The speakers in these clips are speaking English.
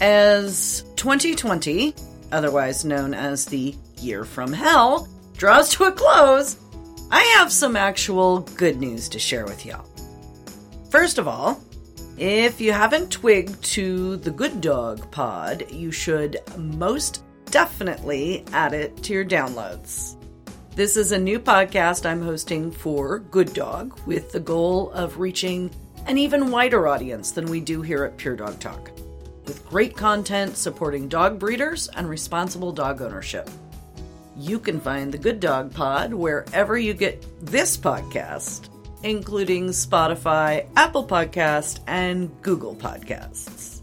As 2020, otherwise known as the year from hell, draws to a close, I have some actual good news to share with y'all. First of all, if you haven't twigged to the Good Dog pod, you should most definitely add it to your downloads. This is a new podcast I'm hosting for Good Dog with the goal of reaching an even wider audience than we do here at Pure Dog Talk with great content supporting dog breeders and responsible dog ownership. You can find the Good Dog Pod wherever you get this podcast, including Spotify, Apple Podcast, and Google Podcasts.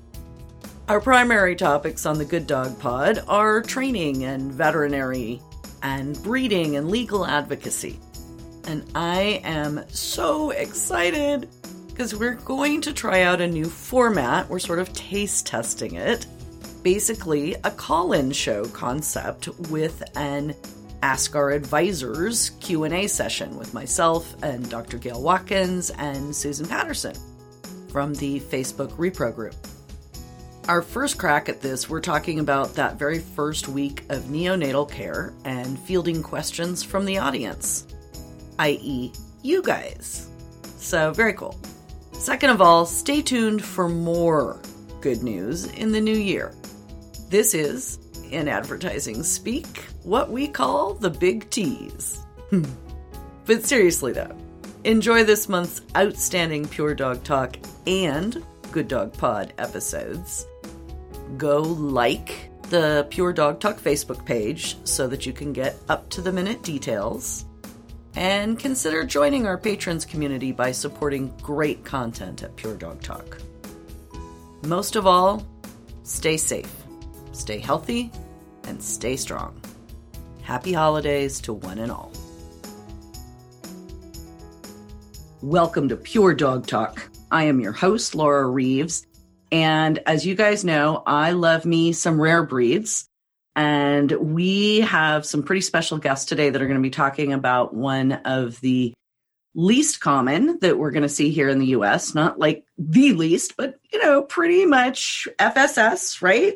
Our primary topics on the Good Dog Pod are training and veterinary and breeding and legal advocacy. And I am so excited we're going to try out a new format. We're sort of taste testing it. Basically, a call-in show concept with an Ask Our Advisors Q&A session with myself and Dr. Gayle Watkins and Susan Patterson from the Facebook Repro group. Our first crack at this, we're talking about that very first week of neonatal care and fielding questions from the audience, i.e., you guys. So, very cool. Second of all, stay tuned for more good news in the new year. This is, in advertising speak, what we call the big tease. but seriously, though, enjoy this month's outstanding Pure Dog Talk and Good Dog Pod episodes. Go like the Pure Dog Talk Facebook page so that you can get up to the minute details and consider joining our patrons community by supporting great content at Pure Dog Talk. Most of all, stay safe, stay healthy, and stay strong. Happy holidays to one and all. Welcome to Pure Dog Talk. I am your host, Laura Reeves. And as you guys know, I love me some rare breeds. And we have some pretty special guests today that are going to be talking about one of the least common that we're going to see here in the US, not like the least, but you know, pretty much FSS, right?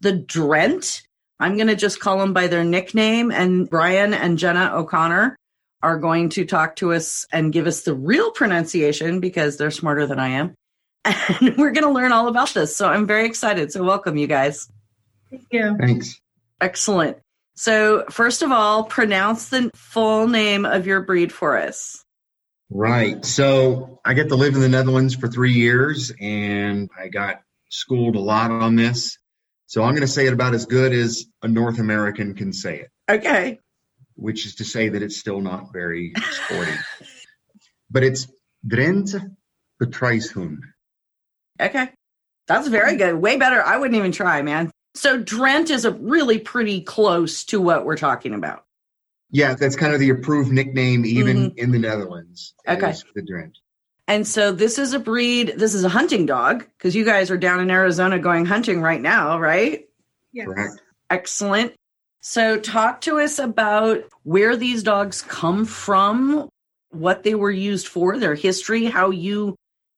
The Drent. I'm going to just call them by their nickname. And Brian and Jenna O'Connor are going to talk to us and give us the real pronunciation because they're smarter than I am. And we're going to learn all about this. So I'm very excited. So welcome, you guys. Thank you. Thanks. Excellent. So, first of all, pronounce the full name of your breed for us. Right. So, I get to live in the Netherlands for three years and I got schooled a lot on this. So, I'm going to say it about as good as a North American can say it. Okay. Which is to say that it's still not very sporty. but it's Drent Patrijshund. Okay. That's very good. Way better. I wouldn't even try, man. So Drent is a really pretty close to what we're talking about. Yeah, that's kind of the approved nickname even mm-hmm. in the Netherlands. Okay. The Drent. And so this is a breed, this is a hunting dog because you guys are down in Arizona going hunting right now, right? Yes. Correct. Excellent. So talk to us about where these dogs come from, what they were used for, their history, how you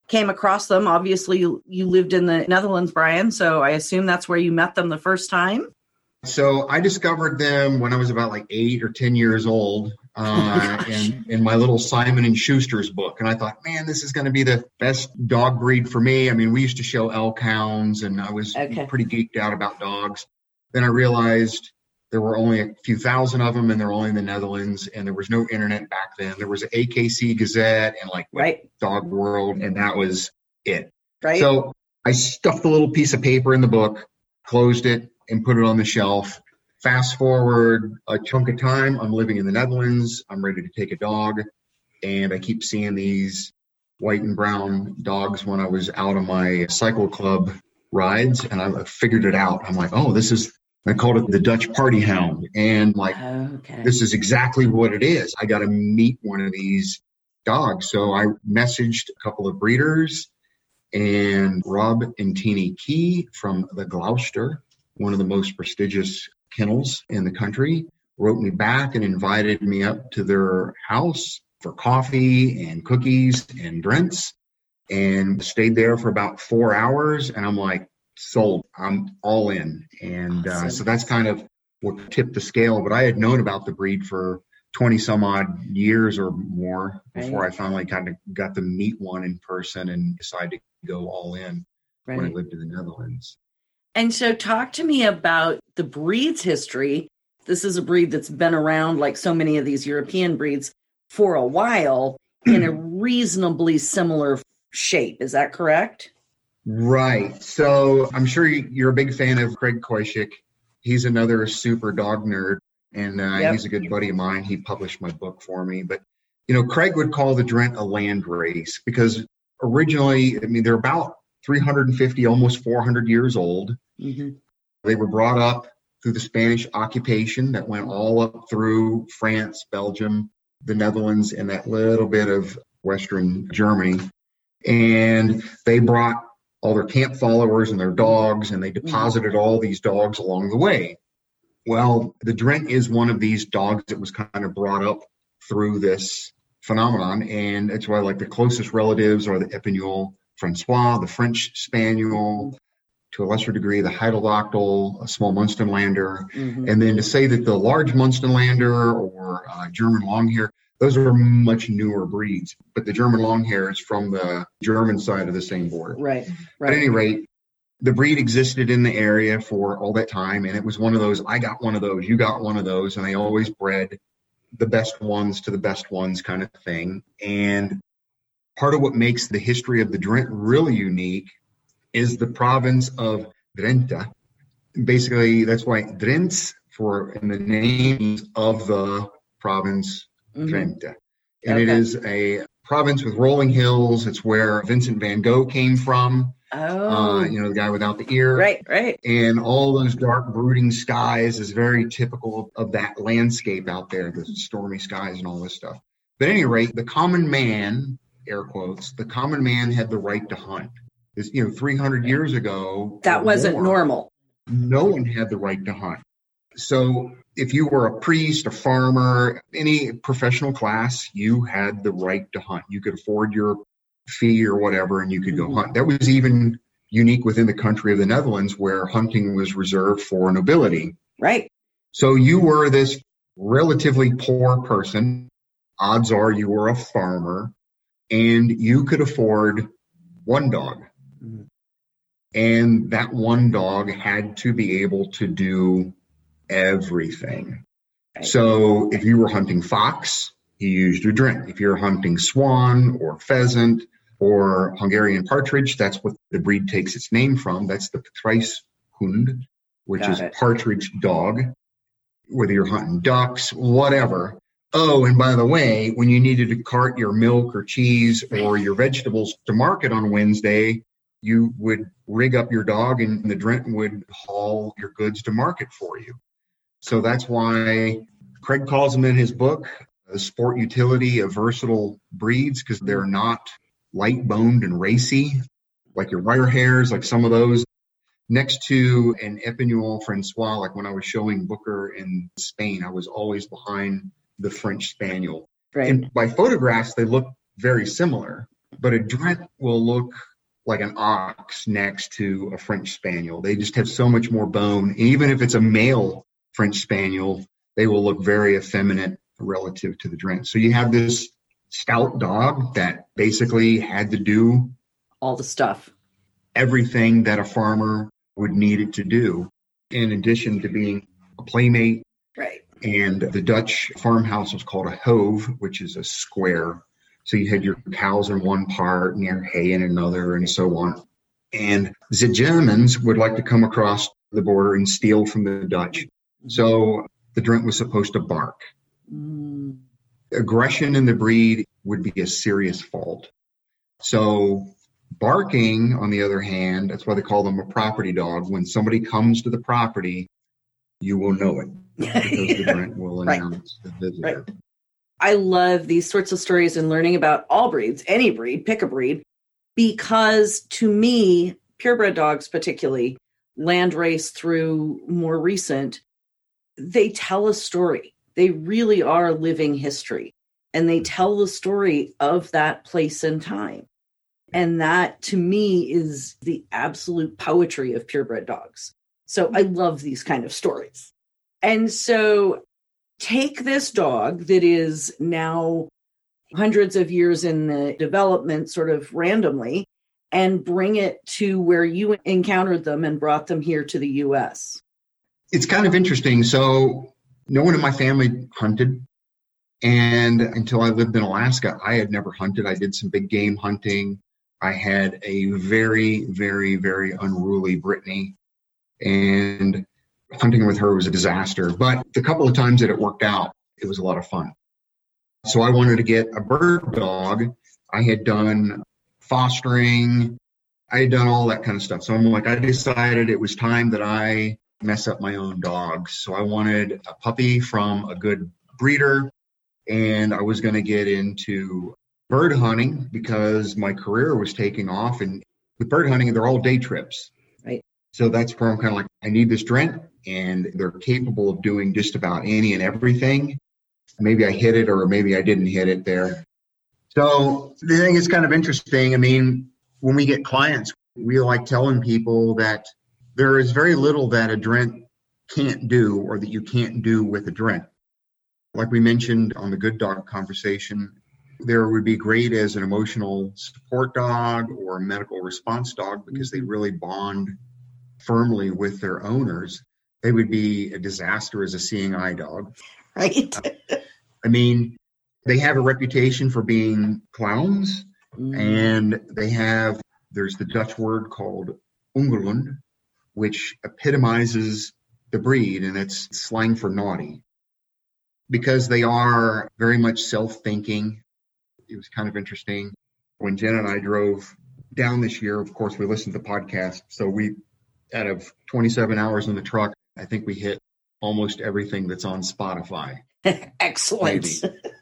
came across them. Obviously, you, you lived in the Netherlands, Brian, so I assume that's where you met them the first time. So I discovered them when I was about like eight or ten years old, uh, in in my little Simon and Schuster's book, and I thought, man, this is going to be the best dog breed for me. I mean, we used to show elk hounds, and I was okay. pretty geeked out about dogs. Then I realized there were only a few thousand of them, and they're only in the Netherlands, and there was no internet back then. There was an AKC Gazette and like right. Dog World, and that was it. Right. So I stuffed a little piece of paper in the book, closed it, and put it on the shelf. Fast forward a chunk of time, I'm living in the Netherlands. I'm ready to take a dog, and I keep seeing these white and brown dogs when I was out of my cycle club rides, and I figured it out. I'm like, oh, this is. I called it the Dutch Party Hound, and like, Okay. this is exactly what it is. I got to meet one of these dogs. So I messaged a couple of breeders and Rob and Teeny Key from the Gloucester, one of the most prestigious kennels in the country, wrote me back and invited me up to their house for coffee and cookies and drinks and stayed there for about four hours. And I'm like, sold. I'm all in. And uh, so that's kind of what tipped the scale. But I had known about the breed for 20 some odd years or more before Right. I finally kind of got to meet one in person and decided to go all in when I lived in the Netherlands. And so, talk to me about the breed's history. This is a breed that's been around, like so many of these European breeds, for a while in a reasonably similar shape. Is that correct? Right. So I'm sure you- you're a big fan of Craig Koshyk. He's another super dog nerd, and uh, Yep. he's a good buddy of mine. He published my book for me. But, you know, Craig would call the Drent a land race because originally, I mean, they're about 350, almost 400 years old. hmm They were brought up through the Spanish occupation that went all up through France, Belgium, the Netherlands, and that little bit of Western Germany. And they brought all their camp followers and their dogs, and they deposited all these dogs along the way. Well, the Drent is one of these dogs that was kind of brought up through this phenomenon, and that's why like the closest relatives are the Epagneul Francais, the French Spaniel, to a lesser degree the Heidewachtel, a small Munsterlander, hmm and then to say that the large Munsterlander or uh, German Longhair, those are much newer breeds. But the German Longhair is from the German side of the same border. Right. right. At any rate, the breed existed in the area for all that time, and it was one of those I got one of those, you got one of those, and they always bred the best ones to the best ones kind of thing. And part of what makes the history of the Drent really unique is the province of Drenthe. Basically, that's why Drents for in the names of the province Mhm. Drenthe. And it Okay. is a province with rolling hills. It's where Vincent van Gogh came from. Oh, Uh, you know, the guy without the ear. right. Right. And all those dark, brooding skies is very typical of that landscape out there, the stormy skies and all this stuff. But at any rate, the common man, air quotes, the common man had the right to hunt. This, you know, 300 years ago, That wasn't more, normal. no one had the right to hunt. So if you were a priest, a farmer, any professional class, you had the right to hunt. You could afford your fee or whatever, and you could go Mhm. hunt. That was even unique within the country of the Netherlands where hunting was reserved for nobility. Right. So you were this relatively poor person. Odds are you were a farmer and you could afford one dog. Mhm. And that one dog had to be able to do everything. Right. So if you were hunting fox, you used your Drent. If you're hunting swan or pheasant or Hungarian partridge, that's what the breed takes its name from. That's the Patrijshund, which Got is it. partridge dog. Whether you're hunting ducks, whatever. Oh, and by the way, when you needed to cart your milk or cheese or your vegetables to market on Wednesday, you would rig up your dog and the Drent would haul your goods to market for you. So that's why Craig calls them in his book the sport utility of versatile breeds because they're not light boned and racy like your wire hairs, like some of those. Next to an Epagneul Francais, like when I was showing Booker in Spain, I was always behind the French Spaniel. Right. And by photographs, they look very similar, but a Drent will look like an ox next to a French Spaniel. They just have so much more bone. And even if it's a male French Spaniel, they will look very effeminate relative to the Drent. So you have this stout dog that basically had to do All the stuff. everything that a farmer would need it to do, in addition to being a playmate. Right. And the Dutch farmhouse was called a hove, which is a square. So you had your cows in one part and your hay in another, and so on. And the Germans would like to come across the border and steal from the Dutch. So the Drent was supposed to bark. Mm, Aggression in the breed would be a serious fault. So Barking, on the other hand, that's why they call them a property dog. When somebody comes to the property, you will know it because the Drent will Right. announce the visitor. Right. I love these sorts of stories and learning about all breeds, any breed, pick a breed, because to me, purebred dogs, particularly land race through more recent, they tell a story. They really are living history and they mm-hmm. tell the story of that place and time. And that to me is the absolute poetry of purebred dogs. So I mm-hmm. love these kind of stories. And so take this dog that is now hundreds of years in the development, sort of randomly, and bring it to where you encountered them and brought them here to the US. It's kind of interesting. So, no one in my family hunted. And until I lived in Alaska, I had never hunted. I did some big game hunting. I had a very, very, very unruly Brittany. And hunting with her was a disaster. But the couple of times that it worked out, it was a lot of fun. So I wanted to get a bird dog. I had done fostering, I had done all that kind of stuff. So I'm like, I decided it was time that I mess up my own dogs. So I wanted a puppy from a good breeder, and I was going to get into bird hunting because my career was taking off. And with bird hunting, they're all day trips. Right. So that's where I'm kind of like, I need this Drent, and they're capable of doing just about any and everything. Maybe I hit it, or maybe I didn't hit it there. So the thing is kind of interesting. I mean, when we get clients, we like telling people that there is very little that a Drent can't do or that you can't do with a Drent. Like we mentioned on the good dog conversation, there would be great as an emotional support dog or a medical response dog because they really bond firmly with their owners. They would be a disaster as a seeing eye dog. Right. I mean, they have a reputation for being clowns Mm. and they have there's the Dutch word called ungelund, which epitomizes the breed, and it's slang for naughty. Because they are very much self-thinking. It was kind of interesting when Jen and I drove down this year. Of course, we listened to the podcast, so we out of 27 hours in the truck, I think we hit almost everything that's on Spotify. Excellent.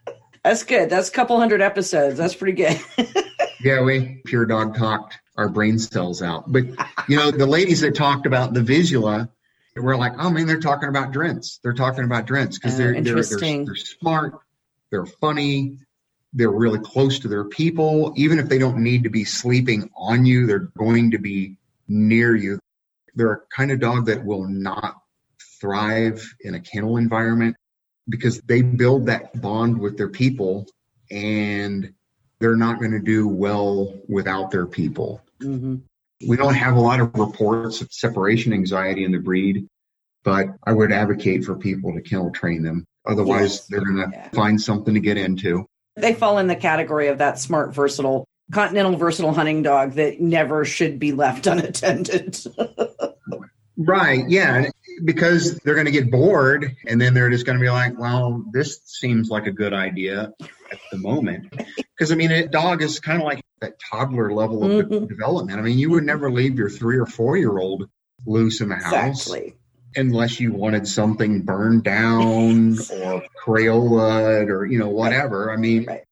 That's good. That's a couple hundred episodes. That's pretty good. Yeah, we pure dog talked our brain cells out. But you know, the ladies that talked about the Vizsla, we're like, oh man, they're talking about Drents. They're talking about Drents because Oh, they're, they're they're they're smart, they're funny, they're really close to their people. Even if they don't need to be sleeping on you, they're going to be near you. They're a kind of dog that will not thrive in a kennel environment because they build that bond with their people and they're not going to do well without their people. hmm We don't have a lot of reports of separation anxiety in the breed, but I would advocate for people to kennel train them. Otherwise, Yes. they're going to Yeah. find something to get into. They fall in the category of that smart, versatile, continental, versatile hunting dog that never should be left unattended. Right. Yeah. Because they're going to get bored and then they're just going to be like, well, this seems like a good idea at the moment. Because, I mean, a dog is kind of like that toddler level of Mhm. development. I mean, you would never leave your three or four year old loose in the house exactly. unless you wanted something burned down or Crayola or, you know, whatever. I mean, Right.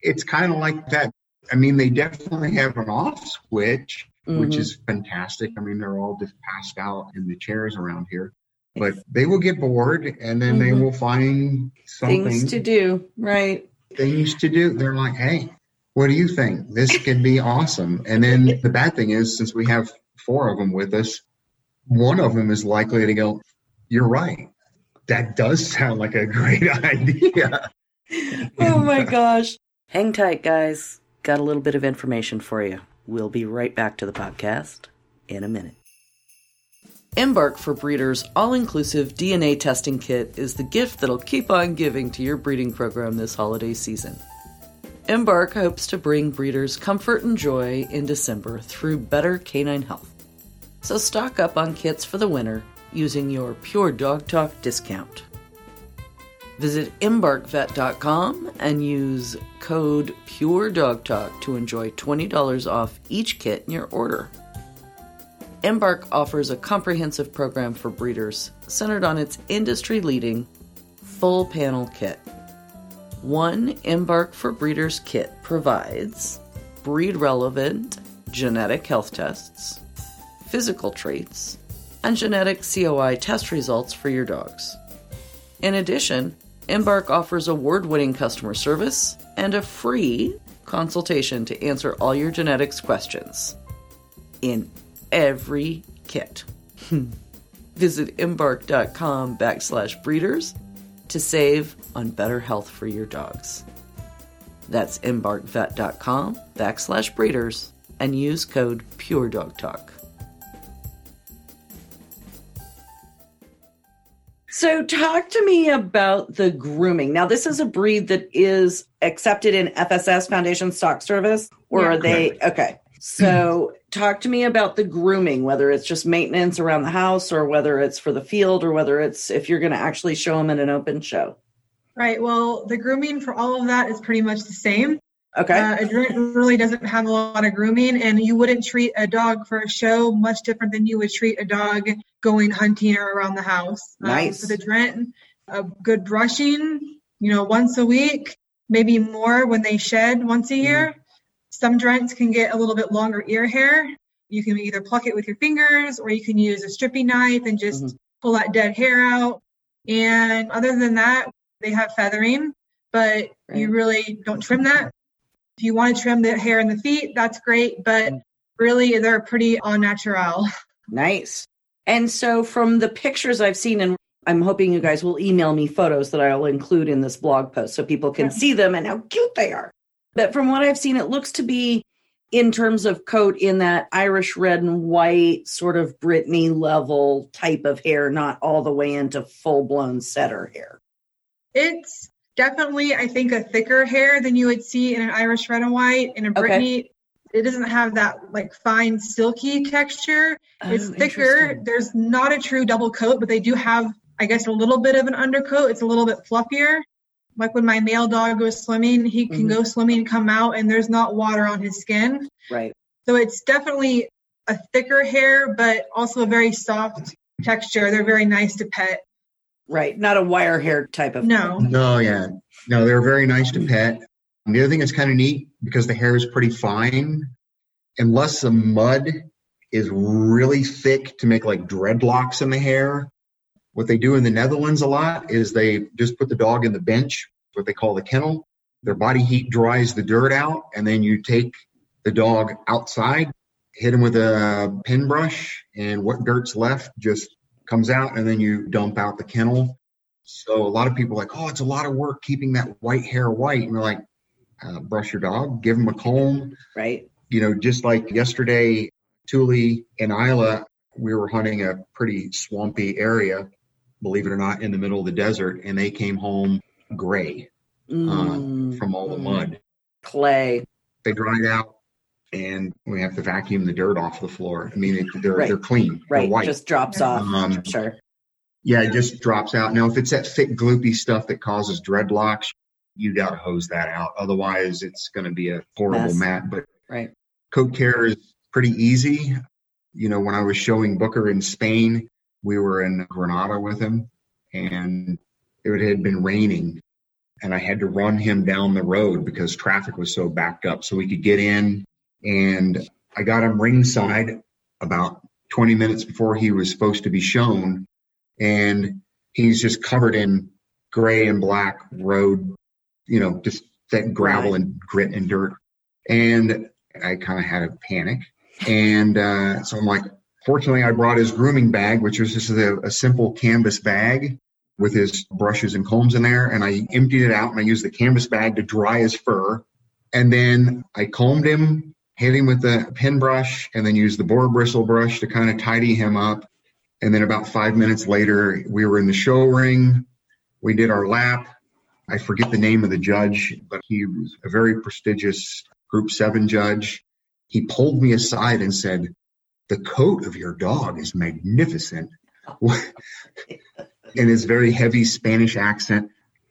it's kind of like that. I mean, they definitely have an off switch which Mhm. is fantastic. I mean, they're all just passed out in the chairs around here, but they will get bored and then they Mhm. will find something things to do. Right. things to do. They're like, hey, what do you think? This could be awesome. And then the bad thing is, since we have four of them with us, one of them is likely to go, you're right. That does sound like a great idea. Oh my gosh. Hang tight, guys. Got a little bit of information for you. We'll be right back to the podcast in a minute. Embark for Breeders all inclusive DNA testing kit is the gift that'll keep on giving to your breeding program this holiday season. Embark hopes to bring breeders comfort and joy in December through better canine health. So stock up on kits for the winter using your Pure Dog Talk discount. Visit embarkvet.com and use code PureDogTalk to enjoy $20 off each kit in your order. Embark offers a comprehensive program for breeders centered on its industry leading full panel kit. One Embark for Breeders kit provides breed relevant genetic health tests, physical traits, and genetic COI test results for your dogs. In addition, Embark offers award winning customer service and a free consultation to answer all your genetics questions in every kit. Visit embark.com backslash breeders to save on better health for your dogs. That's embarkvet.com backslash breeders and use code PureDogTalk. So, talk to me about the grooming. Now, this is a breed that is accepted in FSS Foundation Stock Service, or Yeah. are they okay? So, talk to me about the grooming, whether it's just maintenance around the house, or whether it's for the field, or whether it's if you're going to actually show them in an open show. Right. Well, the grooming for all of that is pretty much the same. Okay. Uh, a Drent really doesn't have a lot of grooming, and you wouldn't treat a dog for a show much different than you would treat a dog going hunting or around the house. Um, Nice. for the Drent, a good brushing, you know, once a week, maybe more when they shed once a year. Some Drents can get a little bit longer ear hair. You can either pluck it with your fingers or you can use a stripping knife and just Mhm. pull that dead hair out. And other than that, they have feathering, but you really don't trim that. If you want to trim the hair and the feet, that's great, but mm. really they're pretty all natural. Nice. And so, from the pictures I've seen, and I'm hoping you guys will email me photos that I'll include in this blog post so people can Yeah. see them and how cute they are. But from what I've seen, it looks to be in terms of coat in that Irish red and white sort of Brittany level type of hair, not all the way into full blown setter hair. It's definitely, I think, a thicker hair than you would see in an Irish red and white. In a Brittany, it doesn't have that like fine silky texture. it's Oh, thicker. There's not a true double coat, but they do have, I guess, a little bit of an undercoat. It's a little bit fluffier. Like when my male dog goes swimming, he can Mhm. go swimming and come out, and there's not water on his skin. Right. So it's definitely a thicker hair, but also a very soft texture. They're very nice to pet. Right. Not a wire hair type of No. No, yeah. No, they're very nice to pet. And the other thing that's kind of neat because the hair is pretty fine, unless the mud is really thick to make like dreadlocks in the hair. What they do in the Netherlands a lot is they just put the dog in the bench, what they call the kennel. Their body heat dries the dirt out, and then you take the dog outside, hit him with a pin brush, and what dirt's left just comes out, and then you dump out the kennel. So a lot of people are like, oh, it's a lot of work keeping that white hair white. And we're like, uh, brush your dog, give him a comb. Right. You know, just like yesterday, Thule and Isla, we were hunting a pretty swampy area, believe it or not, in the middle of the desert, and they came home gray Mm, from all the mud. Clay. They dried out, and we have to vacuum the dirt off the floor. I mean, it, they're Right. they're clean, they're white. Just drops off. Um, Sure. Yeah, it just drops out. Now, if it's that thick, gloopy stuff that causes dreadlocks, you got to hose that out. Otherwise, it's going to be a horrible Mess. mat. But Right. coat care is pretty easy. You know, when I was showing Booker in Spain, we were in Granada with him, and it had been raining, and I had to run him down the road because traffic was so backed up so we could get in. And I got him ringside about 20 minutes before he was supposed to be shown, and he's just covered in gray and black road, you know, just that gravel and grit and dirt. And I kind of had a panic. And uh, so I'm like, fortunately, I brought his grooming bag, which was just a, a simple canvas bag with his brushes and combs in there. And I emptied it out and I used the canvas bag to dry his fur. And then I combed him, hit him with the pin brush, and then use the boar bristle brush to kind of tidy him up. And then about five minutes later, we were in the show ring. We did our lap. I forget the name of the judge, but he was a very prestigious Group 7 judge. He pulled me aside and said, The coat of your dog is magnificent. in his very heavy Spanish accent.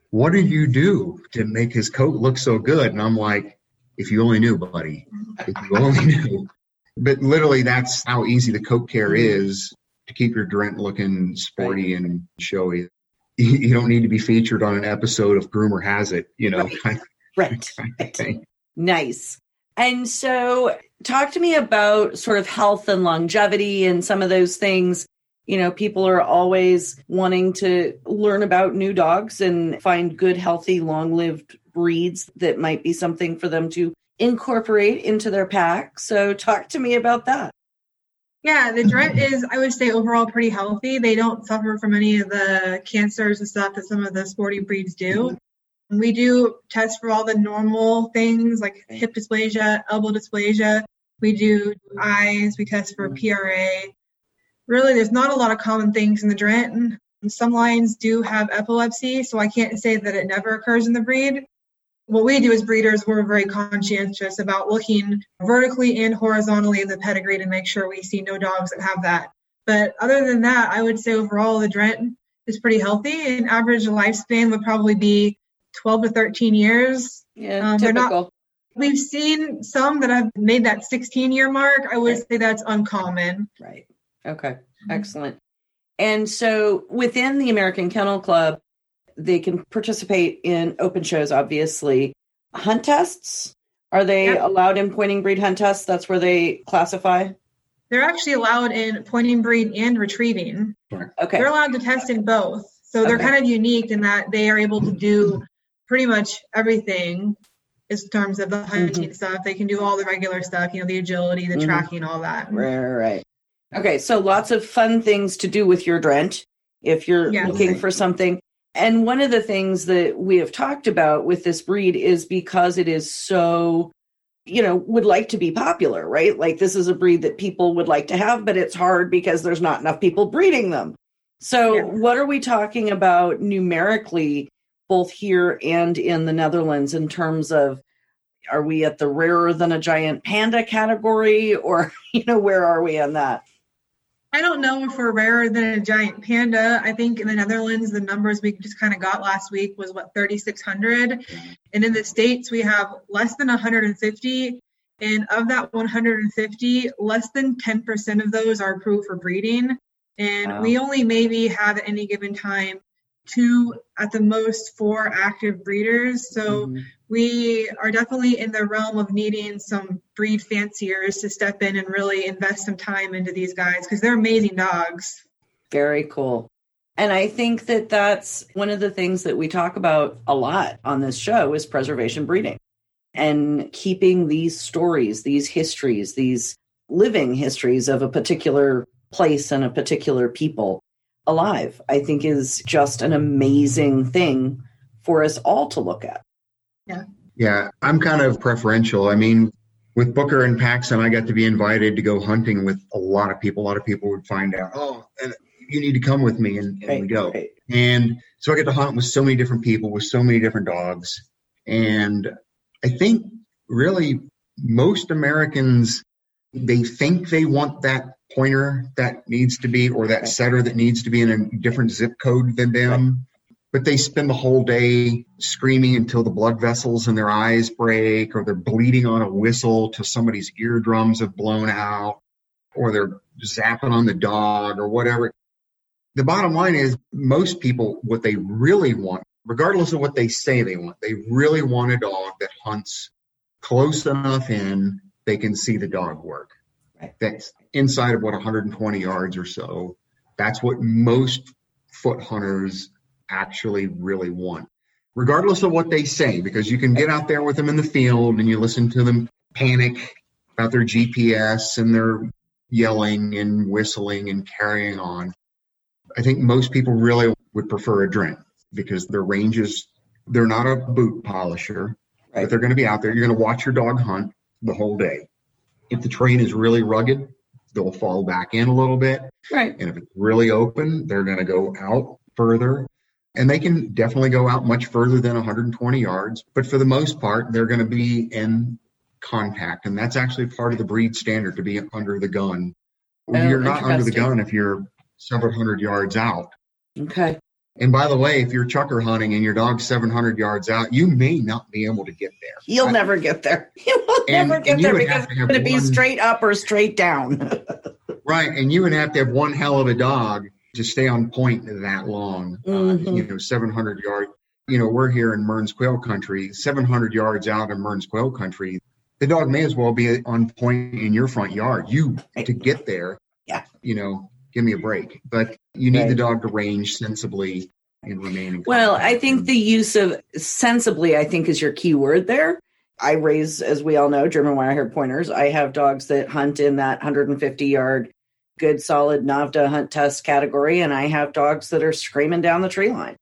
what did you do to make his coat look so good? And I'm like, if you only knew, buddy, mm-hmm. if you only knew. But literally, that's how easy the coat care mm-hmm. is to keep your Drent looking sporty right. and showy. You don't need to be featured on an episode of Groomer Has It, you know. Right. right. Nice. And so, talk to me about sort of health and longevity and some of those things. You know, people are always wanting to learn about new dogs and find good, healthy, long lived breeds that might be something for them to incorporate into their pack. So, talk to me about that. Yeah, the Drent is, I would say, overall pretty healthy. They don't suffer from any of the cancers and stuff that some of the sporty breeds do. Mm-hmm. We do test for all the normal things like hip dysplasia, elbow dysplasia. We do eyes, we test for mm-hmm. PRA. Really, there's not a lot of common things in the Drent. And some lions do have epilepsy, so I can't say that it never occurs in the breed. What we do as breeders, we're very conscientious about looking vertically and horizontally in the pedigree to make sure we see no dogs that have that. But other than that, I would say overall the Drent is pretty healthy. An average lifespan would probably be 12 to 13 years. Yeah, um, typical. Not, we've seen some that have made that 16 year mark. I would right. say that's uncommon. Right. Okay. Mm-hmm. Excellent. And so within the American Kennel Club, they can participate in open shows, obviously. Hunt tests, are they yep. allowed in pointing breed hunt tests? That's where they classify? They're actually allowed in pointing breed and retrieving. Okay. They're allowed to test in both. So they're okay. kind of unique in that they are able to do pretty much everything in terms of the hunting mm-hmm. stuff. They can do all the regular stuff, you know, the agility, the mm-hmm. tracking, all that. Right, right. Okay, so lots of fun things to do with your Drent if you're yes. looking for something. And one of the things that we have talked about with this breed is because it is so, you know, would like to be popular, right? Like this is a breed that people would like to have, but it's hard because there's not enough people breeding them. So, yeah. what are we talking about numerically both here and in the Netherlands in terms of are we at the rarer than a giant panda category or you know where are we on that? I don't know if we're rarer than a giant panda. I think in the Netherlands, the numbers we just kind of got last week was what 3,600, and in the states we have less than 150. And of that 150, less than 10% of those are approved for breeding. And wow. we only maybe have at any given time two at the most four active breeders. So mm-hmm. we are definitely in the realm of needing some breed fanciers to step in and really invest some time into these guys because they're amazing dogs. Very cool. And I think that that's one of the things that we talk about a lot on this show is preservation breeding and keeping these stories, these histories, these living histories of a particular place and a particular people alive, I think is just an amazing thing for us all to look at. Yeah. Yeah, I'm kind of preferential. I mean, with Booker and Paxson, I got to be invited to go hunting with a lot of people. A lot of people would find out, oh, you need to come with me, and, and right, we go. Right. And so I get to hunt with so many different people with so many different dogs. And I think really most Americans, they think they want that pointer that needs to be or that setter that needs to be in a different zip code than them. But they spend the whole day screaming until the blood vessels in their eyes break, or they're bleeding on a whistle till somebody's eardrums have blown out, or they're zapping on the dog, or whatever. The bottom line is, most people, what they really want, regardless of what they say they want, they really want a dog that hunts close enough in they can see the dog work. That's inside of what 120 yards or so. That's what most foot hunters actually really want, regardless of what they say, because you can get out there with them in the field and you listen to them panic about their GPS and their yelling and whistling and carrying on. I think most people really would prefer a Drent because their ranges, they're not a boot polisher, right. but they're going to be out there. You're going to watch your dog hunt the whole day. If the terrain is really rugged, they'll fall back in a little bit. Right. And if it's really open, they're going to go out further. And they can definitely go out much further than 120 yards. But for the most part, they're going to be in contact. And that's actually part of the breed standard to be under the gun. Oh, you're not under the gun if you're several hundred yards out. Okay. And by the way, if you're chukar hunting and your dog's 700 yards out, you may not be able to get there. You'll I, never get there. You will and, never get there because it's going to be straight up or straight down. right. And you would have to have one hell of a dog to stay on point that long. Mm-hmm. Uh, you know, 700 yards. You know, we're here in Mearns Quail Country, 700 yards out in Mearns Quail Country. The dog may as well be on point in your front yard. You to get there. Yeah. You know, give me a break. But you need right. the dog to range sensibly and remain. well, I think the use of sensibly, I think, is your key word there. I raise, as we all know, German Wirehair pointers. I have dogs that hunt in that 150 yard, good, solid NAVHDA hunt test category, and I have dogs that are screaming down the tree line.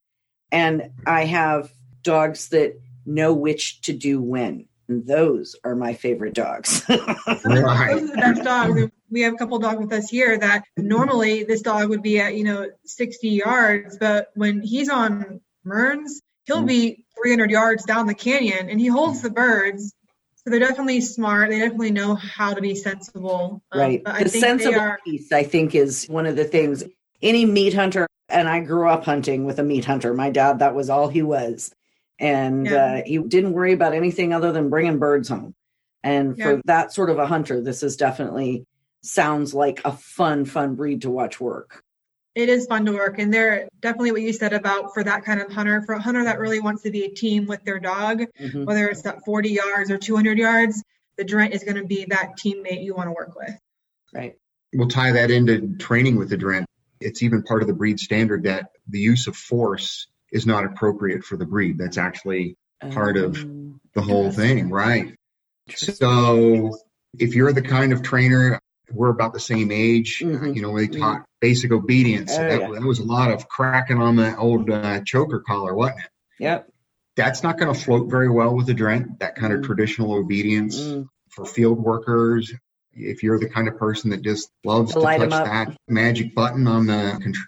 And I have dogs that know which to do when. And those are my favorite dogs. right. Those are the best dogs we have a couple dogs with us here that normally this dog would be at you know 60 yards but when he's on Mearns he'll be 300 yards down the canyon and he holds the birds. So they're definitely smart. They definitely know how to be sensible. Um, right. um, the sensible are, piece i think is one of the things. Any meat hunter and i grew up hunting with a meat hunter. My dad that was all he was. And yeah. uh, he didn't worry about anything other than bringing birds home. And yeah. for that sort of a hunter this is definitely sounds like a fun, fun breed to watch work. It is fun to work, and they're definitely what you said about for that kind of hunter, for a hunter that really wants to be a team with their dog, mm-hmm. whether it's that 40 yards or 200 yards, the Drent is going to be that teammate you want to work with. Right. We'll tie that into training with the Drent. It's even part of the breed standard that the use of force is not appropriate for the breed. That's actually part um, of oh, the whole thing, right? So if you're the kind of trainer we're about the same age. Mm-hmm. You know, they taught mm-hmm. basic obedience. Oh, that, yeah. that, was a lot of cracking on the old uh, choker collar, wasn't it? Yep. That's not going to float very well with the Drent, that kind of mm. traditional obedience mm. for field workers. If you're the kind of person that just loves to, to touch that magic button on the control,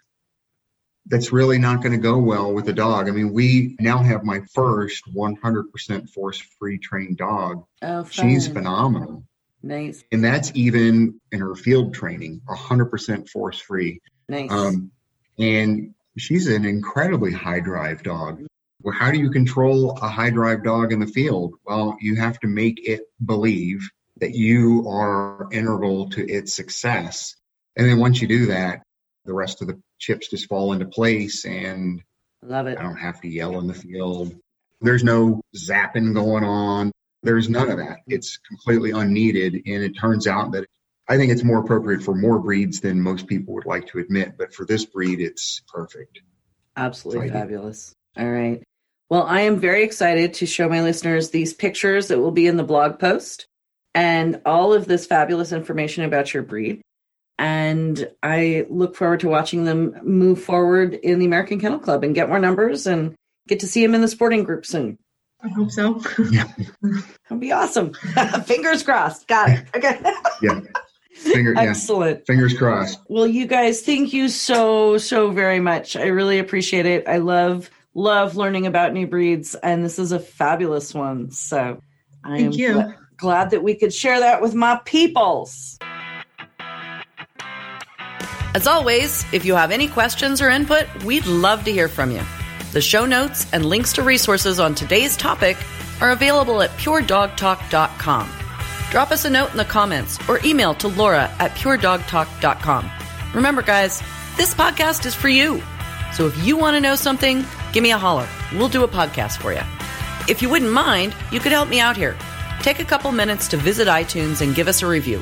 that's really not going to go well with the dog. I mean, we now have my first 100% force free trained dog. Oh, She's phenomenal. Nice. And that's even in her field training, 100% force free. Nice. Um, and she's an incredibly high drive dog. Well, how do you control a high drive dog in the field? Well, you have to make it believe that you are integral to its success. And then once you do that, the rest of the chips just fall into place and I love it. I don't have to yell in the field. There's no zapping going on. There's none of that. It's completely unneeded. And it turns out that I think it's more appropriate for more breeds than most people would like to admit. But for this breed, it's perfect. Absolutely fabulous. All right. Well, I am very excited to show my listeners these pictures that will be in the blog post and all of this fabulous information about your breed. And I look forward to watching them move forward in the American Kennel Club and get more numbers and get to see them in the sporting group soon. I hope so. yeah. That'd be awesome. Fingers crossed. Got it. Okay. yeah. Finger, Excellent. Yeah. Fingers crossed. Well, you guys, thank you so, so very much. I really appreciate it. I love, love learning about new breeds, and this is a fabulous one. So I thank am you. Gl- glad that we could share that with my peoples. As always, if you have any questions or input, we'd love to hear from you. The show notes and links to resources on today's topic are available at puredogtalk.com. Drop us a note in the comments or email to Laura at puredogtalk.com. Remember, guys, this podcast is for you. So if you want to know something, give me a holler. We'll do a podcast for you. If you wouldn't mind, you could help me out here. Take a couple minutes to visit iTunes and give us a review.